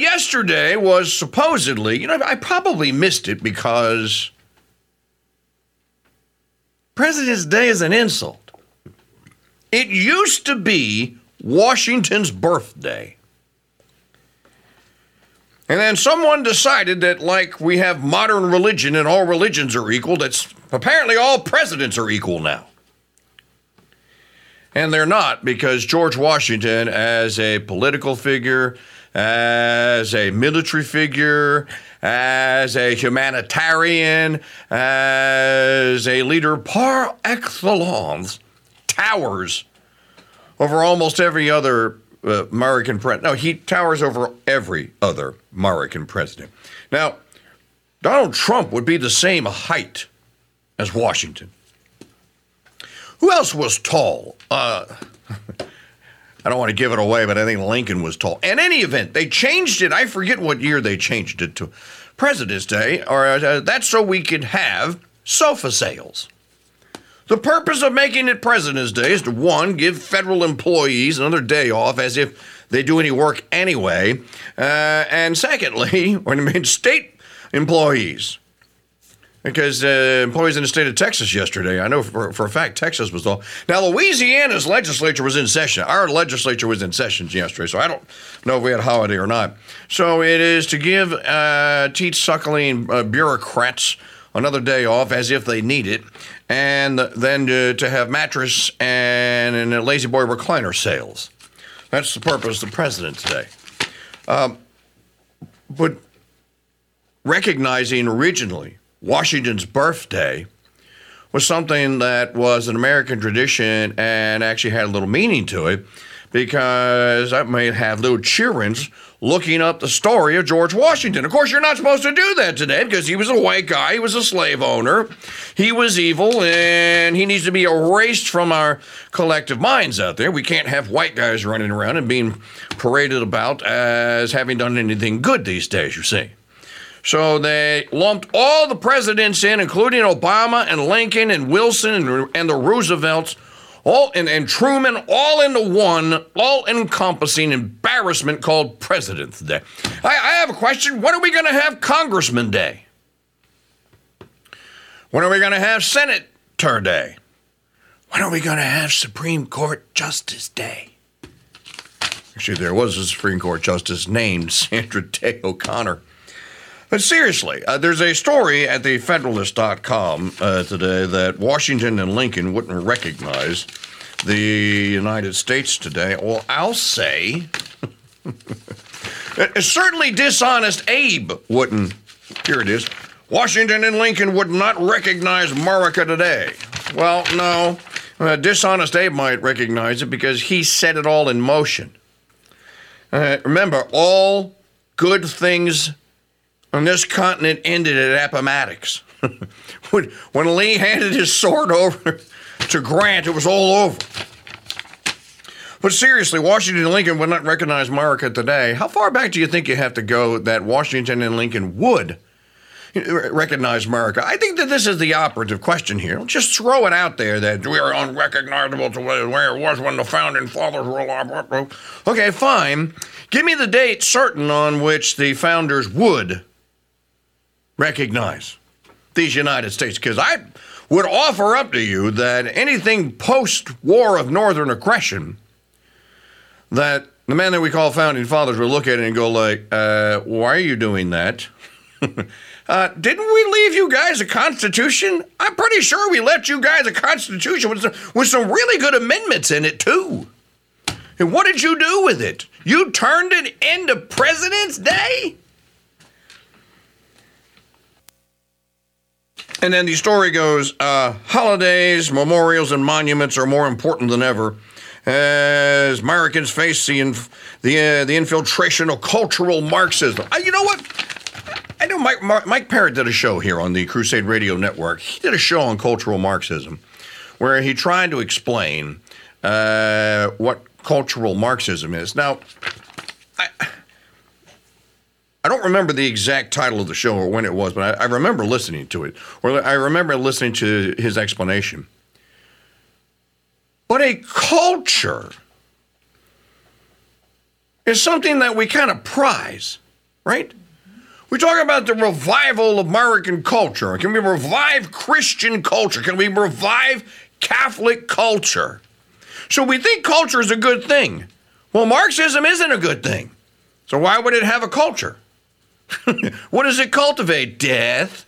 Yesterday was supposedly, you know, I probably missed it because President's Day is an insult. It used to be Washington's birthday. And then someone decided that, like we have modern religion and all religions are equal, that's apparently all presidents are equal now. And they're not because George Washington, as a political figure, as a military figure, as a humanitarian, as a leader par excellence, towers over almost every other uh, American president. No, he towers over every other American president. Now, Donald Trump would be the same height as Washington. Who else was tall? Uh, I don't want to give it away, but I think Lincoln was tall. In any event, they changed it. I forget what year they changed it to President's Day, or uh, that's so we could have sofa sales. The purpose of making it President's Day is to one, give federal employees another day off as if they do any work anyway, uh, and secondly, when I mean state employees because uh, employees in the state of Texas yesterday, I know for, for a fact Texas was all. Now, Louisiana's legislature was in session. Our legislature was in session yesterday, so I don't know if we had a holiday or not. So it is to give uh, teat suckling uh, bureaucrats another day off as if they need it, and then to, to have mattress and, and La-Z-Boy recliner sales. That's the purpose of the president today. Um, but recognizing originally Washington's birthday was something that was an American tradition and actually had a little meaning to it because that may have little children's looking up the story of George Washington. Of course, you're not supposed to do that today because he was a white guy, he was a slave owner, he was evil, and he needs to be erased from our collective minds out there. We can't have white guys running around and being paraded about as having done anything good these days, you see. So they lumped all the presidents in, including Obama and Lincoln and Wilson and, and the Roosevelts, all and, and Truman, all into one, all encompassing embarrassment called President's Day. I, I have a question. When are we going to have Congressman Day? When are we going to have Senator Day? When are we going to have Supreme Court Justice Day? Actually, there was a Supreme Court justice named Sandra Day O'Connor. But seriously, uh, there's a story at the Federalist.com uh, today that Washington and Lincoln wouldn't recognize the United States today. Well, I'll say, certainly dishonest Abe wouldn't. Here it is. Washington and Lincoln would not recognize America today. Well, no. Uh, dishonest Abe might recognize it because he set it all in motion. Uh, remember, all good things on this continent ended at Appomattox. when, when Lee handed his sword over to Grant, it was all over. But seriously, Washington and Lincoln would not recognize America today. How far back do you think you have to go that Washington and Lincoln would recognize America? I think that this is the operative question here. Just throw it out there that we are unrecognizable to where it was when the founding fathers were. Okay, fine. Give me the date certain on which the founders would recognize these United States because I would offer up to you that anything post war of northern aggression that the man that we call founding fathers would look at it and go like uh, why are you doing that? Uh, didn't we leave you guys a constitution? I'm pretty sure we left you guys a constitution with some, with some really good amendments in it too. And what did you do with it? You turned it into president's day And then the story goes uh, holidays, memorials, and monuments are more important than ever as Americans face the inf- the uh, the infiltration of cultural Marxism. Uh, you know what? I know Mike, Mike Parrott did a show here on the Crusade Radio Network. He did a show on cultural Marxism where he tried to explain uh, what cultural Marxism is. Now, I, I don't remember the exact title of the show or when it was, but I, I remember listening to it, or I remember listening to his explanation. But a culture is something that we kind of prize, right? We talk about the revival of American culture. Can we revive Christian culture? Can we revive Catholic culture? So we think culture is a good thing. Well, Marxism isn't a good thing. So why would it have a culture? what does it cultivate? Death.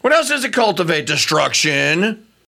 What else does it cultivate? Destruction.